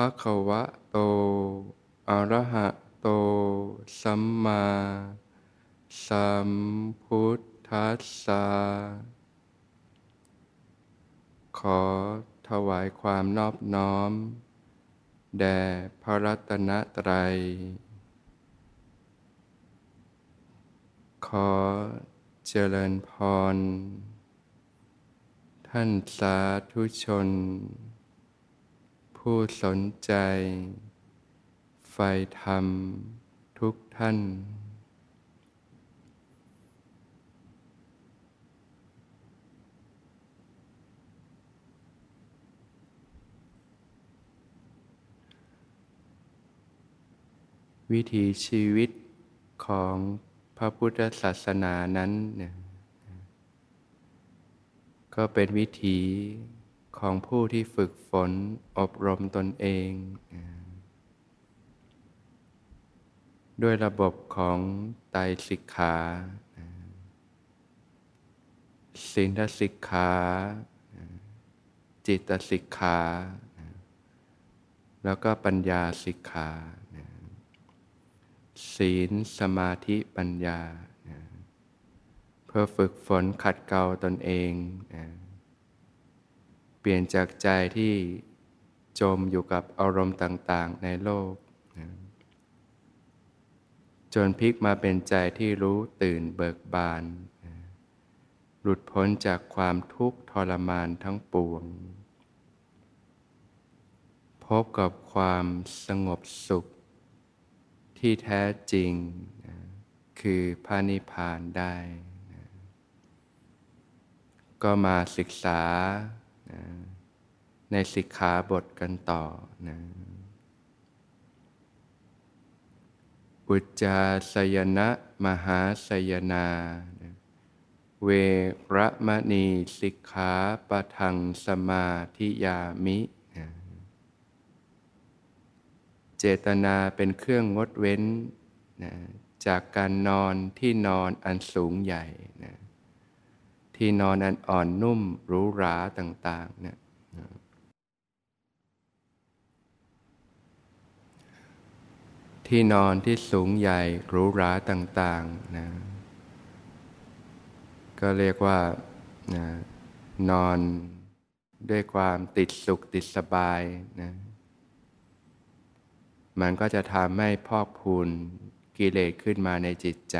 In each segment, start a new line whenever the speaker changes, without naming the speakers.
ภะคะวะโต อะระหะโต สัมมา สัมพุทธัสสะ ขอถวายความนอบน้อม แด่พระรัตนตรัย ขอเจริญพร ท่านสาธุชน ผู้สนใจใฝ่ธรรมทุกท่าน วิถีชีวิตของพระพุทธศาสนานั้นเนี่ยก็เป็นวิถี ของผู้ที่ฝึกฝนอบรมตนเอง ด้วยระบบของไตรสิกขาศีลสิกขาจิตสิกขาแล้วก็ปัญญาสิกขาศีลสมาธิปัญญา เพื่อฝึกฝนขัดเกลาตนเองเปลี่ยนจากใจที่จมอยู่กับอารมณ์ต่าง ๆ ในโลก จนพลิกมาเป็นใจที่รู้ตื่นเบิกบาน หลุดพ้นจากความทุกข์ทรมานทั้งปวง พบกับความสงบสุข ที่แท้จริง คือพระนิพพานได้ ก็มาศึกษา นะในสิกขาบทกันต่อนะอุจจาสยนะมหาสยนานะเวรมณีสิกขาปะทังสมาธิยามิ เจตนาเป็นเครื่องงดเว้นนะจากการนอนที่นอนอันสูงใหญ่นะ ที่นอนอันอ่อนนุ่มหรูหราต่างๆเนะนะที่นอนที่สูงใหญ่หรูหราต่างๆนะก็เรียกว่านะนอนด้วยความติดสุขติดสบายนะมันก็จะทำให้พอกพูนกิเลสขึ้นมาในจิตใจ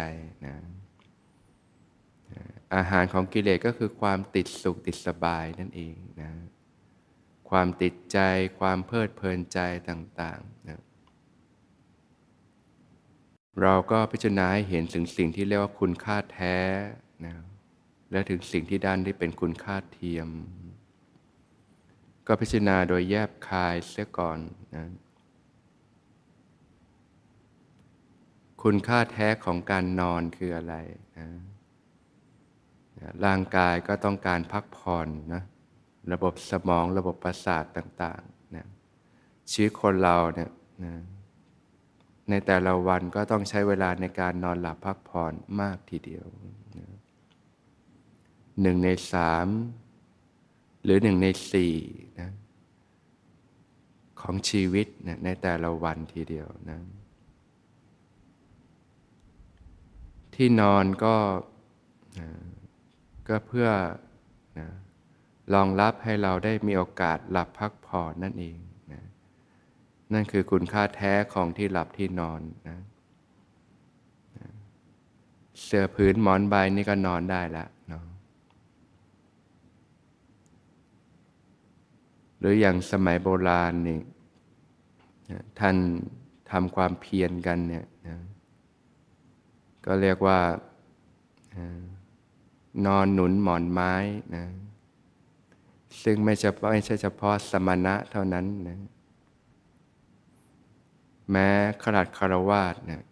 นะ อาหารของกิเลสก็คือความติดสุขติดสบายนั่นเองนะความติดใจความเพลิดเพลินใจต่างๆนะเราก็พิจารณาให้เห็นถึงสิ่งที่เรียกว่าคุณค่าแท้นะและถึงสิ่งที่ด้านที่เป็นคุณค่าเทียม ก็พิจารณาโดยแยบคายเสียก่อนนะคุณค่าแท้ของการนอนคืออะไรนะ ร่างกายก็ต้องการพักผ่อนนะระบบสมองระบบประสาทต่างๆนะชีวิตคนเราเนี่ยนะในแต่ละวันก็ต้องใช้เวลาในการนอนหลับพักผ่อนมากทีเดียวนะหนึ่งในสามหรือหนึ่งในสี่นะของชีวิตนะในแต่ละวันทีเดียวนะที่นอนก็ ก็เพื่อนะรองรับให้เราได้มีโอกาสหลับพักผ่อนนั่นเองนะนั่นคือคุณค่าแท้ของที่หลับที่นอนนะนะเสื้อผืนหมอนใบนี่ก็นอนได้ละเนาะหรืออย่างสมัยโบราณนี่ท่านทำความเพียรกันเนี่ยนะก็เรียกว่า นอนหนุนหมอนไม้นะซึ่งไม่เฉพาะไม่ใช่เฉพาะสมณะเท่านั้นนะแม้ขนาดคารวาสเนี่ย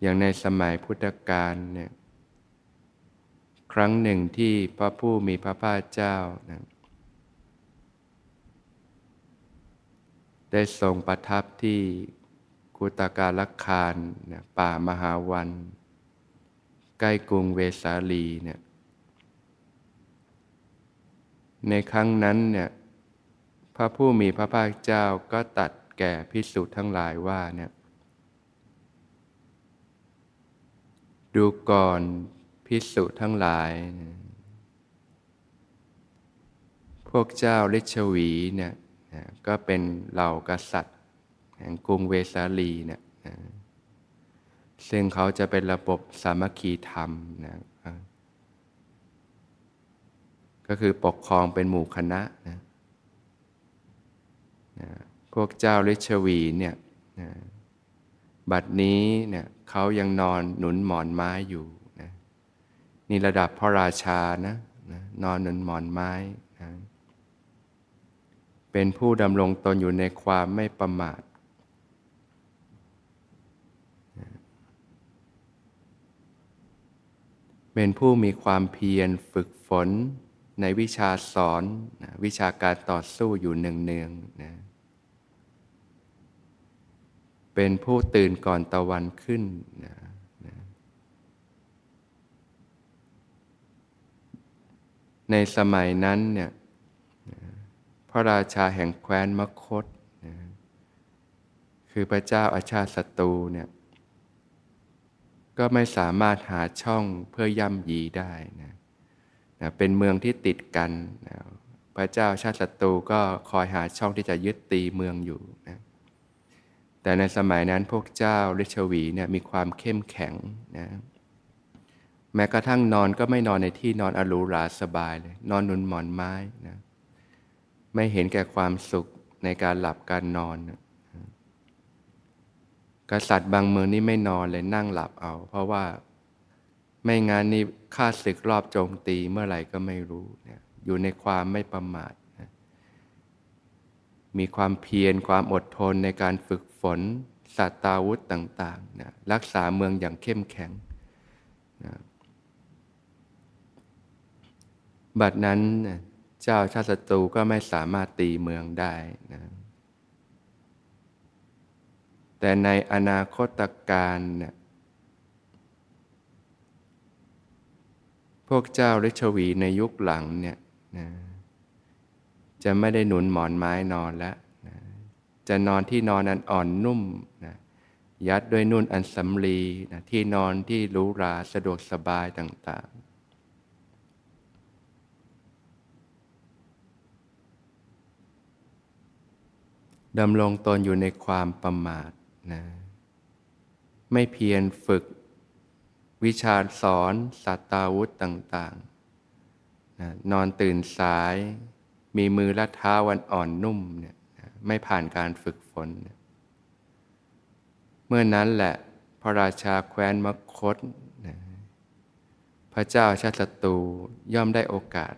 อย่างในสมัยพุทธกาลเนี่ยครั้งหนึ่งที่พระผู้มีพระภาคเจ้านะได้ทรงประทับที่กุตการลคารเนี่ยป่ามหาวัน ใกล้กรุงเวสาลีเนี่ยในครั้งนั้นเนี่ยพระผู้มีพระภาคเจ้าก็ตัดแก่พิสุทั้งหลายว่าเนี่ยดูก่อนพิสุทั้งหลาย พวกเจ้าฤชวีเนี่ยก็เป็นเหล่ากษัตริย์ แห่งกรุงเวสาลีเนี่ย ซึ่งเขาจะเป็นระบบสามัคคีธรรมนะก็คือปกครองเป็นหมู่คณะนะนะพวกเจ้าฤชวีเนี่ยนะบัดนี้เนี่ยเขายังนอนหนุนหมอนไม้อยู่นะนี่ระดับพระราชานะนะนอนหนุนหมอนไม้นะเป็นผู้ดำรงตนอยู่ในความไม่ประมาท เป็นผู้มีความเพียรฝึกฝน ในวิชาสอนนะวิชาการต่อสู้อยู่เนืองๆนะเป็นผู้ตื่นก่อนตะวันขึ้นนะนะในสมัยนั้นเนี่ยพระราชาแห่งแคว้นมคตนะคือพระเจ้าอาชาติศัตรูเนี่ย ก็ไม่สามารถหาช่องเพื่อย่ำยีได้นะนะเป็นเมืองที่ติดกันนะพระเจ้าชาติศัตรูก็คอยหาช่องที่จะยึดตีเมืองอยู่นะแต่ในสมัยนั้นพวกเจ้าฤชวีเนี่ยมีความเข้มแข็งนะแม้กระทั่งนอนก็ไม่นอนในที่นอนอรูราสบายเลย นอนนุนหมอนไม้นะไม่เห็นแก่ความสุขในการหลับการนอนนะ กษัตริย์บางเมืองนี่ไม่นอนเลยนั่งหลับเอา เพราะว่าไม่งานนี่ฆ่าศึกรอบโจมตีเมื่อไหร่ก็ไม่รู้เนี่ยอยู่ในความไม่ประมาทนะมีความเพียรความอดทนในการฝึกฝนสัตตาวุธต่างๆนะรักษาเมืองอย่างเข้มแข็งนะบัดนั้นเจ้าชาติศัตรูก็ไม่สามารถตีเมืองได้นะ แต่ในอนาคตการเนี่ยพวกเจ้าฤชวีในยุคหลังเนี่ยนะจะไม่ได้หนุนหมอนไม้นอนแล้วนะจะนอนที่นอนอันอ่อนนุ่มนะยัดด้วยนุ่นอันสำลีนะที่นอนที่หรูหราสะดวกสบายต่าง ๆดำรงตนอยู่ในความประมาท นะไม่เพียรฝึก วิชาสอนสัตตาวุธต่างๆนะนอนตื่นสาย มีมือและเท้าวันอ่อนนุ่มเนี่ยนะไม่ผ่านการฝึกฝนนะเมื่อนั้นแหละพระราชาแคว้นมคตนะพระเจ้าชาติศัตรูย่อมได้โอกาส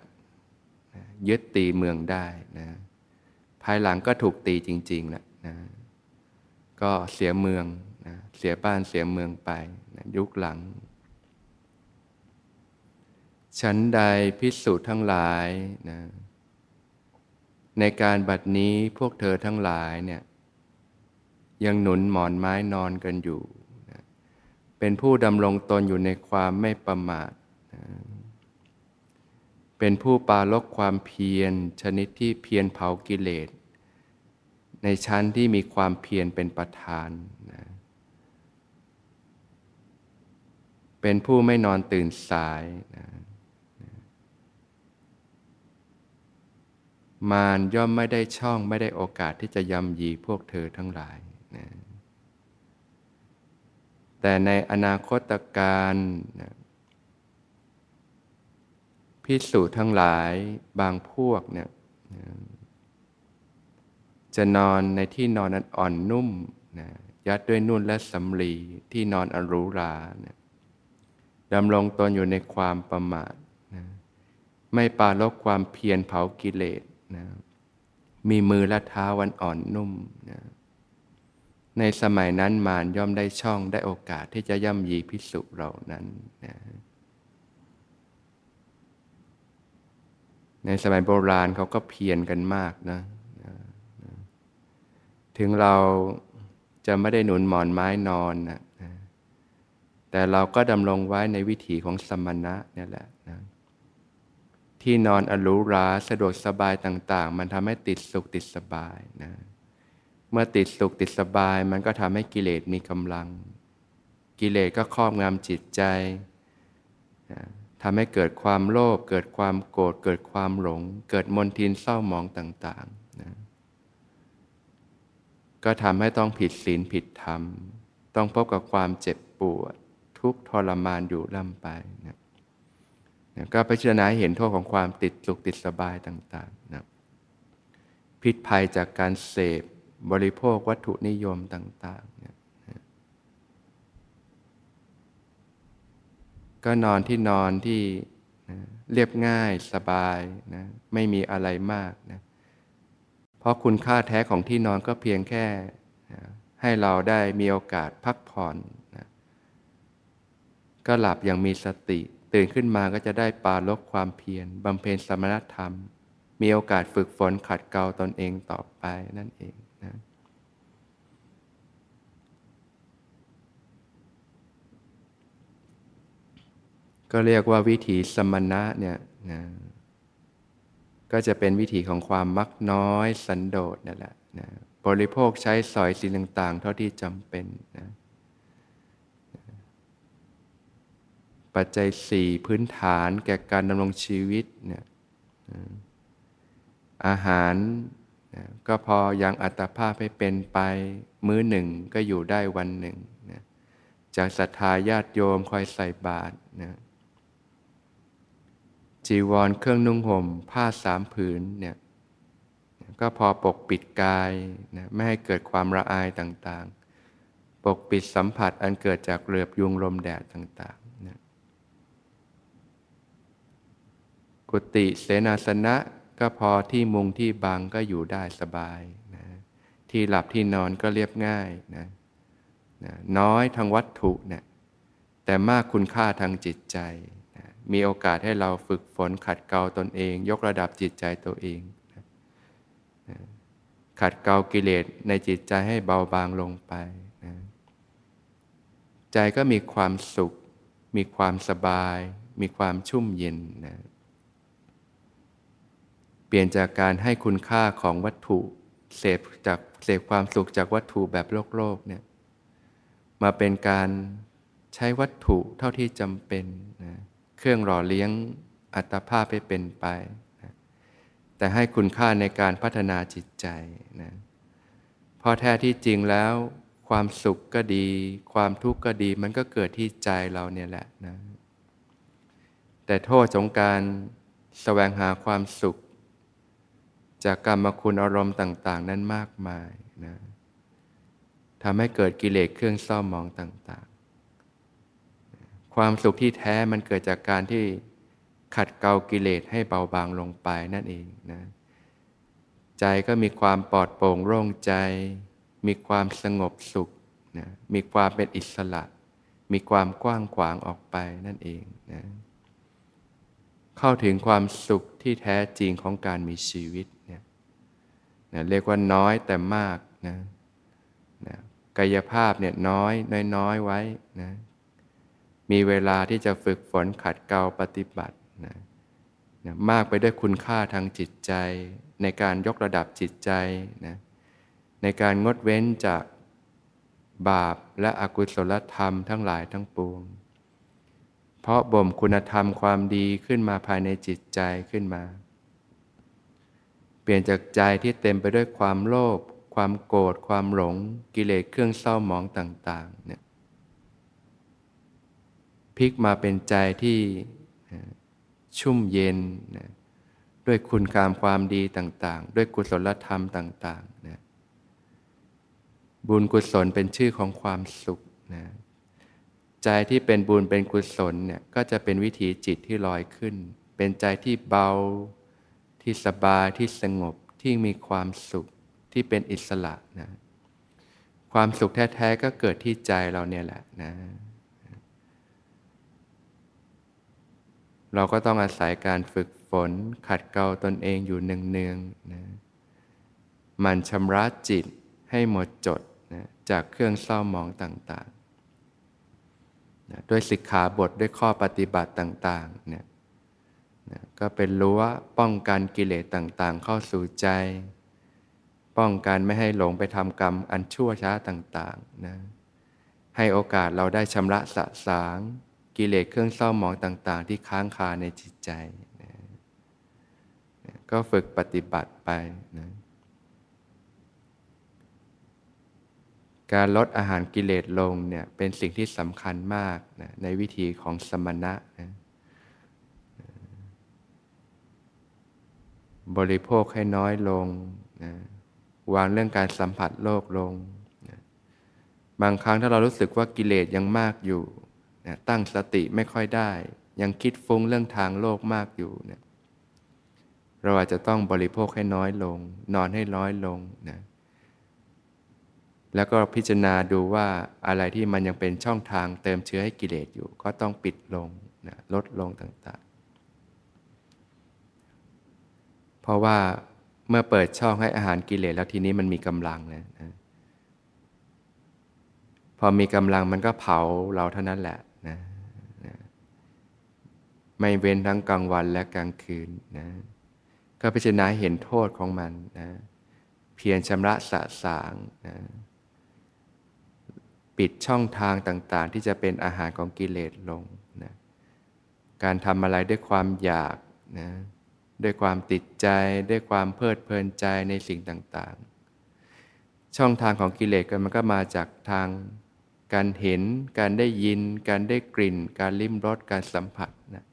นะยึดตีเมืองได้นะภายหลังก็ถูกตีจริงๆแหละนะ ก็เสียเมืองนะเสียบ้านเสียเมืองไปนะยุคหลัง ชั้นใดพิสูจน์ทั้งหลายนะในการบัดนี้พวกเธอทั้งหลายเนี่ยยังหนุนหมอนไม้นอนกันอยู่นะเป็นผู้ดำรงตนอยู่ในความไม่ประมาทนะเป็นผู้ปาลกความเพียรชนิดที่เพียรเผากิเลส ในชั้นที่มีความเพียรเป็นประธานนะเป็นผู้ไม่นอนตื่นสายนะมารย่อมไม่ได้ช่องไม่ได้โอกาสที่จะยำยีพวกเธอทั้งหลายนะแต่ในอนาคตการนะพิสูจน์ทั้งหลายบางพวกเนี่ย จะนอนในที่นอนอันอ่อนนุ่มนะยัดด้วยนุ่นและสำลีที่นอนอันรูรานะดำรงตนอยู่ในความประมาทนะไม่ปาลบความเพียรเผากิเลสนะมีมือและเท้าวันอ่อนนุ่มนะในสมัยนั้นมารย่อมได้ช่องได้โอกาสที่จะย่ำยีพิสุเหล่านั้นนะในสมัยโบราณเขาก็เพียรกันมากนะ ถึงเราจะไม่ได้หนุนหมอนไม้นอนนะแต่เราก็ดำรงไว้ในวิถีของสมณะนี่แหละนะที่นอนอรูราสะดวกสบายต่าง ๆ มันทำให้ติดสุขติดสบายนะ เมื่อติดสุขติดสบาย มันก็ทำให้กิเลสมีกำลัง กิเลสก็ครอบงำจิตใจนะทำให้เกิดความโลภเกิดความโกรธเกิดความหลง เกิดมนทินเศร้าหมองต่าง ๆ ก็ทำให้ต้องผิดศีลผิดธรรม ต้องพบกับความเจ็บปวด ทุกทรมานอยู่ล่ำไปนะนะก็พิจารณาเห็นโทษของความติดสุขติดสบายต่างๆนะพิษภัยจากการเสพบริโภควัตถุนิยมต่างๆนะก็นอนที่นอนที่นะเรียบง่ายสบายนะไม่มีอะไรมากนะ เพราะคุณค่าแท้ของที่นอนก็เพียงแค่ให้เราได้มีโอกาสพักผ่อนนะก็หลับอย่างมีสติ ตื่นขึ้นมาก็จะได้ปาลบความเพียรบำเพ็ญสมณธรรม มีโอกาสฝึกฝนขัดเกลาตนเองต่อไปนั่นเองนะก็เรียกว่าวิถีสมณะเนี่ยนะ ก็จะเป็นวิถีของความมักน้อยสันโดษนั่นแหละนะบริโภคใช้สอยสิ่งต่างๆ เท่าที่จำเป็นนะปัจจัยสี่พื้นฐานแก่การดำรงชีวิตเนี่ยอาหารนะก็พอยังอัตภาพให้เป็นไป มื้อหนึ่งก็อยู่ได้วันหนึ่งนะจากศรัทธาญาติโยมคอยใส่บาตรนะ จีวรเครื่องนุ่งห่ม ผ้าสามผืนเนี่ยก็พอปกปิดกายนะไม่ให้เกิดความระอายต่างๆ ปกปิดสัมผัสอันเกิดจากเรือบยุงลมแดดต่างๆนะกุฏิเสนาสนะก็พอที่มุงที่บางก็อยู่ได้สบายนะที่หลับที่นอนก็เรียบง่ายนะนะน้อยทางวัตถุเนะี่ยแต่มากคุณค่าทางจิตใจ มีโอกาสให้เราฝึกฝนขัดเกลาตนเอง ยกระดับจิตใจตัวเอง ขัดเกลากิเลสในจิตใจให้เบาบางลงไปนะใจก็มีความสุข มีความสบาย มีความชุ่มเย็นนะเปลี่ยนจากการให้คุณค่าของวัตถุเสพจากเสพความสุขจากวัตถุแบบโลกโลกเนี่ยมาเป็นการใช้วัตถุเท่าที่จำเป็นนะ เครื่องหล่อเลี้ยงอัตภาพให้เป็นไปนะแต่ให้คุณค่าในการพัฒนาจิตใจนะพอแท้ที่จริงแล้วความสุขก็ดี ความทุกข์ก็ดีมันก็เกิดที่ใจเราเนี่ยแหละนะแต่โทษของการแสวงหาความสุข จากกรรมคุณอารมณ์ต่าง ๆ นั้นมากมายนะทำให้เกิดกิเลสเครื่องเศร้ามองต่าง ความสุขที่แท้มันเกิดจากการที่ขัดเกลากิเลสให้เบาบางลงไปนั่นเองนะ ใจก็มีความปลอดโปร่งโล่งใจ มีความสงบสุขนะมีความเป็นอิสระ มีความกว้างขวางออกไปนั่นเองนะเข้าถึงความสุขที่แท้จริงของการมีชีวิตเนี่ยนะเรียกว่าน้อยแต่มากนะนะกายภาพเนี่ยน้อยน้อยๆไว้นะ มีเวลาที่จะฝึกฝนขัดเกลาปฏิบัตินะนะมากไปด้วยคุณค่าทางจิตใจ ในการยกระดับจิตใจนะในการงดเว้นจากบาปและอกุศลธรรมทั้งหลายทั้งปวง เพราะบ่มคุณธรรมความดีขึ้นมาภายในจิตใจขึ้นมา เปลี่ยนจากใจที่เต็มไปด้วยความโลภความโกรธความหลง กิเลสเครื่องเศร้าหมองต่าง ๆ เนี่ย พลิกมาเป็นใจที่ชุ่มเย็นนะด้วยคุณกามความดีต่าง ๆ ด้วยกุศลธรรมต่างๆนะบุญกุศลเป็นชื่อของความสุขนะใจที่เป็นบุญเป็นกุศลเนี่ยก็จะเป็นวิถีจิตที่ลอยขึ้น เป็นใจที่เบา ที่สบายที่สงบที่มีความสุขที่เป็นอิสระนะความสุขแท้ ๆ ก็เกิดที่ใจเราเนี่ยแหละนะ เราก็ต้องอาศัยการฝึกฝน ขัดเกลาตนเองอยู่เนืองๆนะมันชำระจิตให้หมดจดนะจากเครื่องเศร้าหมองต่างๆนะด้วยสิกขาบทด้วยข้อปฏิบัติต่างๆเนี่ยนะก็เป็นรั้วป้องกันกิเลสต่างๆ เข้าสู่ใจ ป้องกันไม่ให้หลงไปทำกรรมอันชั่วช้าต่างๆนะให้โอกาสเราได้ชำระสะสาง กิเลสเครื่องเศร้าหมองต่าง ๆ ที่ค้างคาในจิตใจนะก็ฝึกปฏิบัติไปนะการลดอาหารกิเลสลงเนี่ยเป็นสิ่งที่สำคัญมากนะในวิธีของสมณะนะบริโภคให้น้อยลงนะวางเรื่องการสัมผัสโลกลงนะบางครั้งถ้าเรารู้สึกว่ากิเลสยังมากอยู่ นะตั้งสติไม่ค่อยได้ ยังคิดฟุ้งเรื่องทางโลกมากอยู่เนะเราอาจจะต้องบริโภคให้น้อยลง นอนให้น้อยลงนะแล้วก็พิจารณาดูว่าอะไรที่มันยังเป็นช่องทางเติมเชื้อให้กิเลสอยู่ ก็ต้องปิดลงนะลดลงต่างๆ เพราะว่าเมื่อเปิดช่องให้อาหารกิเลสแล้วทีนี้มันมีกำลังนะนะพอมีกำลังมันก็เผาเราเท่านั้นแหละ ไม่เว้นทั้งกลางวันและกลางคืนนะก็พิจารณาเห็นโทษของมันนะเพียรชำระสะสางนะปิดช่องทางต่างๆ ที่จะเป็นอาหารของกิเลสลงนะการทำอะไรด้วยความอยากนะด้วยความติดใจด้วยความเพลิดเพลินใจในสิ่งต่างๆ ช่องทางของกิเลสกันมันก็มาจากทางการเห็น การได้ยิน การได้กลิ่น การลิ้มรสการสัมผัสนะ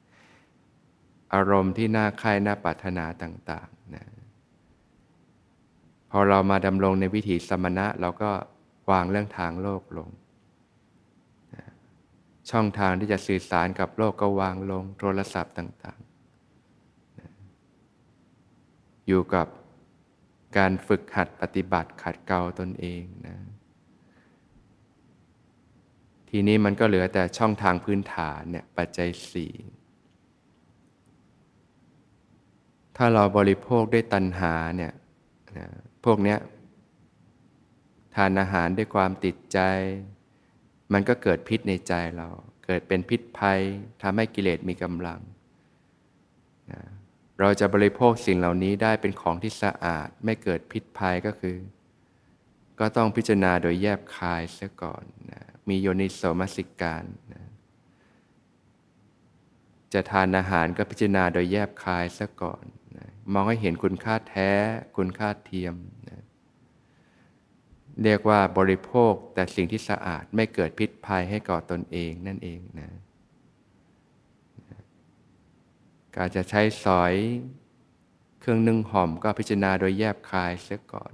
อารมณ์ที่น่าใคร่น่าปรารถนาต่างๆนะพอเรามาดำรงในวิถีสมณะเราก็วางเรื่องทางโลกลงช่องทางที่จะสื่อสารกับโลกก็วางลงโทรศัพท์ต่างๆอยู่กับการฝึกหัดปฏิบัติขัดเกลาตนเองนะทีนี้มันก็เหลือแต่ช่องทางพื้นฐานเนี่ยปัจจัยสี่ ถ้าเราบริโภคด้วยตัณหาเนี่ยนะพวกเนี้ยทานอาหารด้วยความติดใจ มันก็เกิดพิษในใจเรา เกิดเป็นพิษภัยทำให้กิเลสมีกำลังนะเราจะบริโภคสิ่งเหล่านี้ได้เป็นของที่สะอาด ไม่เกิดพิษภัยก็คือ ก็ต้องพิจารณาโดยแยบคายเสียก่อนนะมีโยนิโสมสิการน จะทานอาหารก็พิจารณาโดยแยบคายซะก่อนนะมองให้เห็นคุณค่าแท้ คุณค่าเทียมนะเรียกว่าบริโภคแต่สิ่งที่สะอาดไม่เกิดพิษภัยให้ก่อตนเองนั่นเองนะการจะใช้สอยเครื่องนึ่งหอมก็พิจารณาโดยแยบคายเสียก่อน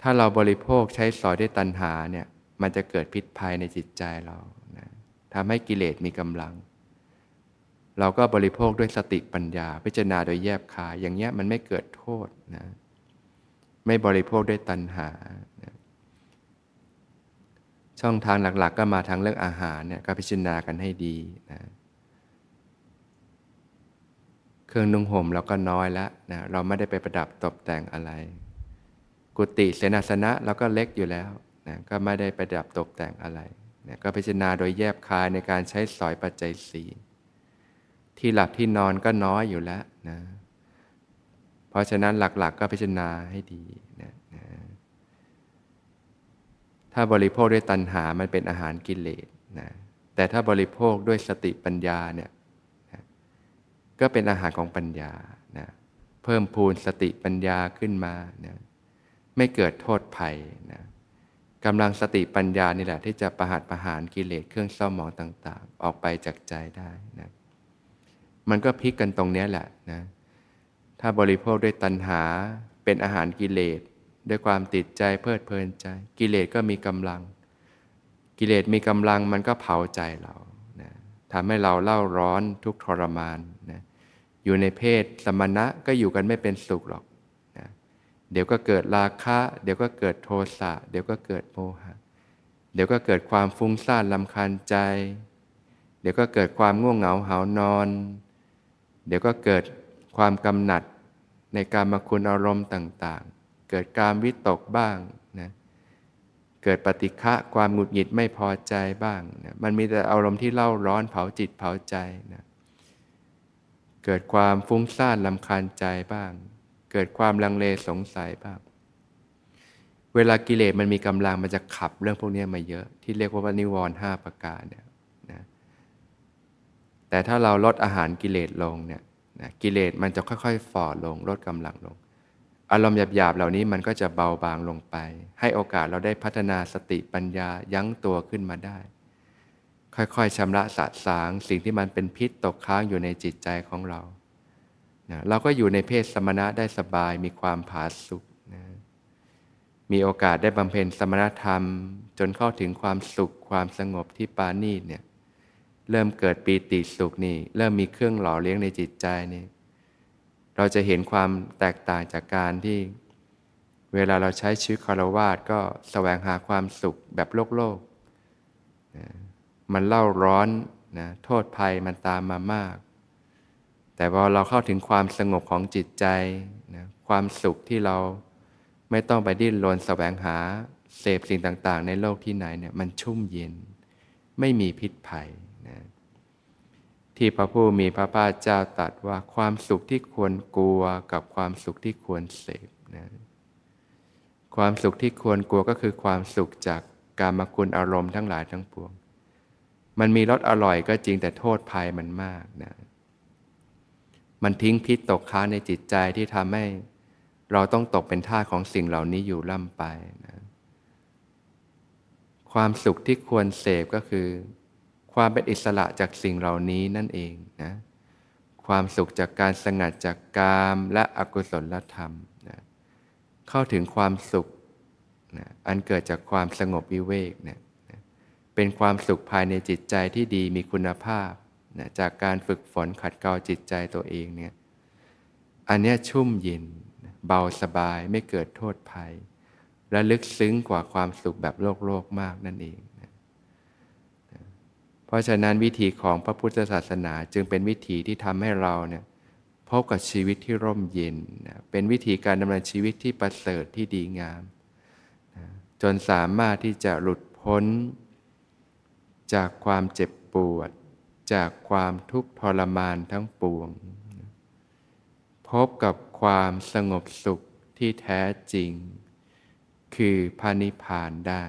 ถ้าเราบริโภคใช้สอยด้วยตัณหาเนี่ย มันจะเกิดพิษภัยในจิตใจเรานะทำให้กิเลสมีกำลัง เราก็บริโภคด้วยสติปัญญา พิจารณาโดยแยบคาย อย่างเงี้ยมันไม่เกิดโทษนะไม่บริโภคด้วยตัณหาช่องทางหลักๆ ก็มาทางเรื่องอาหารเนี่ยก็พิจารณากันให้ดีนะเครื่องนุ่งห่มเราก็น้อยแล้วนะเราไม่ได้ไปประดับตกแต่งอะไร กุฏิเสนาสนะเราก็เล็กอยู่แล้วนะก็ไม่ได้ประดับตกแต่งอะไรนะก็พิจารณาโดยแยบคายในการใช้สอยปัจจัยสี่ ที่หลับที่นอนก็น้อยอยู่แล้วนะ เพราะฉะนั้นหลักๆกก็พิจารณาให้ดีนะนะถ้าบริโภคด้วยตัณหามันเป็นอาหารกิเลสนะแต่ถ้าบริโภคด้วยสติปัญญาเนี่ยนะก็เป็นอาหารของปัญญานะเพิ่มพูนสติปัญญาขึ้นมานะไม่เกิดโทษภัยนะกำลังสติปัญญานี่แหละที่จะประหัตประหารกิเลสเครื่องเศร้าหมองต่าง ๆ ออกไปจากใจได้นะ มันก็พลิกกันตรงนี้แหละนะถ้าบริโภคด้วยตัณหาเป็นอาหารกิเลสด้วยความติดใจเพลิดเพลินใจ กิเลสก็มีกำลัง กิเลสมีกำลังมันก็เผาใจเรานะทำให้เราเล่าร้อนทุกทรมานนะอยู่ในเพศสมณะก็อยู่กันไม่เป็นสุขหรอกนะเดี๋ยวก็เกิดราคะ เดี๋ยวก็เกิดโทสะ เดี๋ยวก็เกิดโมหะ เดี๋ยวก็เกิดความฟุ้งซ่านลำคาญใจ เดี๋ยวก็เกิดความง่วงเหงาหานอน เดี๋ยวก็เกิดความกำหนัดในการมาคุณอารมณ์ต่างๆ เกิดการวิตกบ้างนะ เกิดปฏิฆะความหงุดหงิดไม่พอใจบ้างนะมันมีแต่อารมณ์ที่เล่าร้อนเผาจิตเผาใจนะเกิดความฟุ้งซ่านลำคาญใจบ้าง เกิดความลังเลสงสัยบ้าง เวลากิเลสมันมีกำลังมันจะขับเรื่องพวกนี้มาเยอะ ที่เรียกว่านิวรณ์ห้าประการเนี่ย แต่ถ้าเราลดอาหารกิเลสลงเนี่ยนะกิเลสมันจะค่อยๆฝ่อลงลดกำลังลง อารมณ์หยาบๆเหล่านี้มันก็จะเบาบางลงไป ให้โอกาสเราได้พัฒนาสติปัญญายั้งตัวขึ้นมาได้ ค่อยๆชำระสะสาง สิ่งที่มันเป็นพิษตกค้างอยู่ในจิตใจของเรานะเราก็อยู่ในเพศสมณะได้สบายมีความผาสุกนะมีโอกาสได้บำเพ็ญสมณธรรม จนเข้าถึงความสุขความสงบที่ปานีเนี่ย เริ่มเกิดปีติสุขนี่ เริ่มมีเครื่องหล่อเลี้ยงในจิตใจนี่เราจะเห็นความแตกต่างจากการที่ เวลาเราใช้ชีวิตคารวาสก็สแสวงหาความสุขแบบโลกโลกนะมันเล่าร้อนนะโทษภัยมันตามมามาก แต่พอเราเข้าถึงความสงบของจิตใจนะความสุขที่เราไม่ต้องไปดิ้นรนแสวงหาเสพสิ่งต่าง ๆ ในโลกที่ไหนเนี่ยมันชุ่มเย็น ไม่มีพิษภัย ที่พระผู้มีพระภาคเจ้าตรัสว่าความสุขที่ควรกลัวกับความสุขที่ควรเสพนะความสุขที่ควรกลัวก็คือความสุขจากการมคุณอารมณ์ทั้งหลายทั้งปวง มันมีรสอร่อยก็จริงแต่โทษภัยมันมากนะมันทิ้งพิษตกค้างในจิตใจที่ทำให้เราต้องตกเป็นท่าของสิ่งเหล่านี้อยู่ล่ำไปนะความสุขที่ควรเสพก็คือ ความเป็นอิสระจากสิ่งเหล่านี้นั่นเองนะความสุขจากการสงัดจากกามและอกุศลธรรมนะเข้าถึงความสุขนะอันเกิดจากความสงบวิเวกเนะเป็นความสุขภายในจิตใจที่ดีมีคุณภาพนะจากการฝึกฝนขัดเกลาจิตใจตัวเองเนี่ยอันนี้ชุ่มเย็นเบาสบายไม่เกิดโทษภัย และลึกซึ้งกว่าความสุขแบบโลกโลกมากนั่นเอง ราะฉะนั้นวิธีของพระพุทธศาสนาจึงเป็นวิธีที่ทำให้เราเนี่ยพบกับชีวิตที่ร่มเย็นนะเป็นวิธีการดำเนินชีวิตที่ประเสริฐที่ดีงามนะจนสามารถที่จะหลุดพ้น จากความเจ็บปวด จากความทุกข์ทรมานทั้งปวงพบกับความสงบสุขที่แท้จริง คือพานิพานได้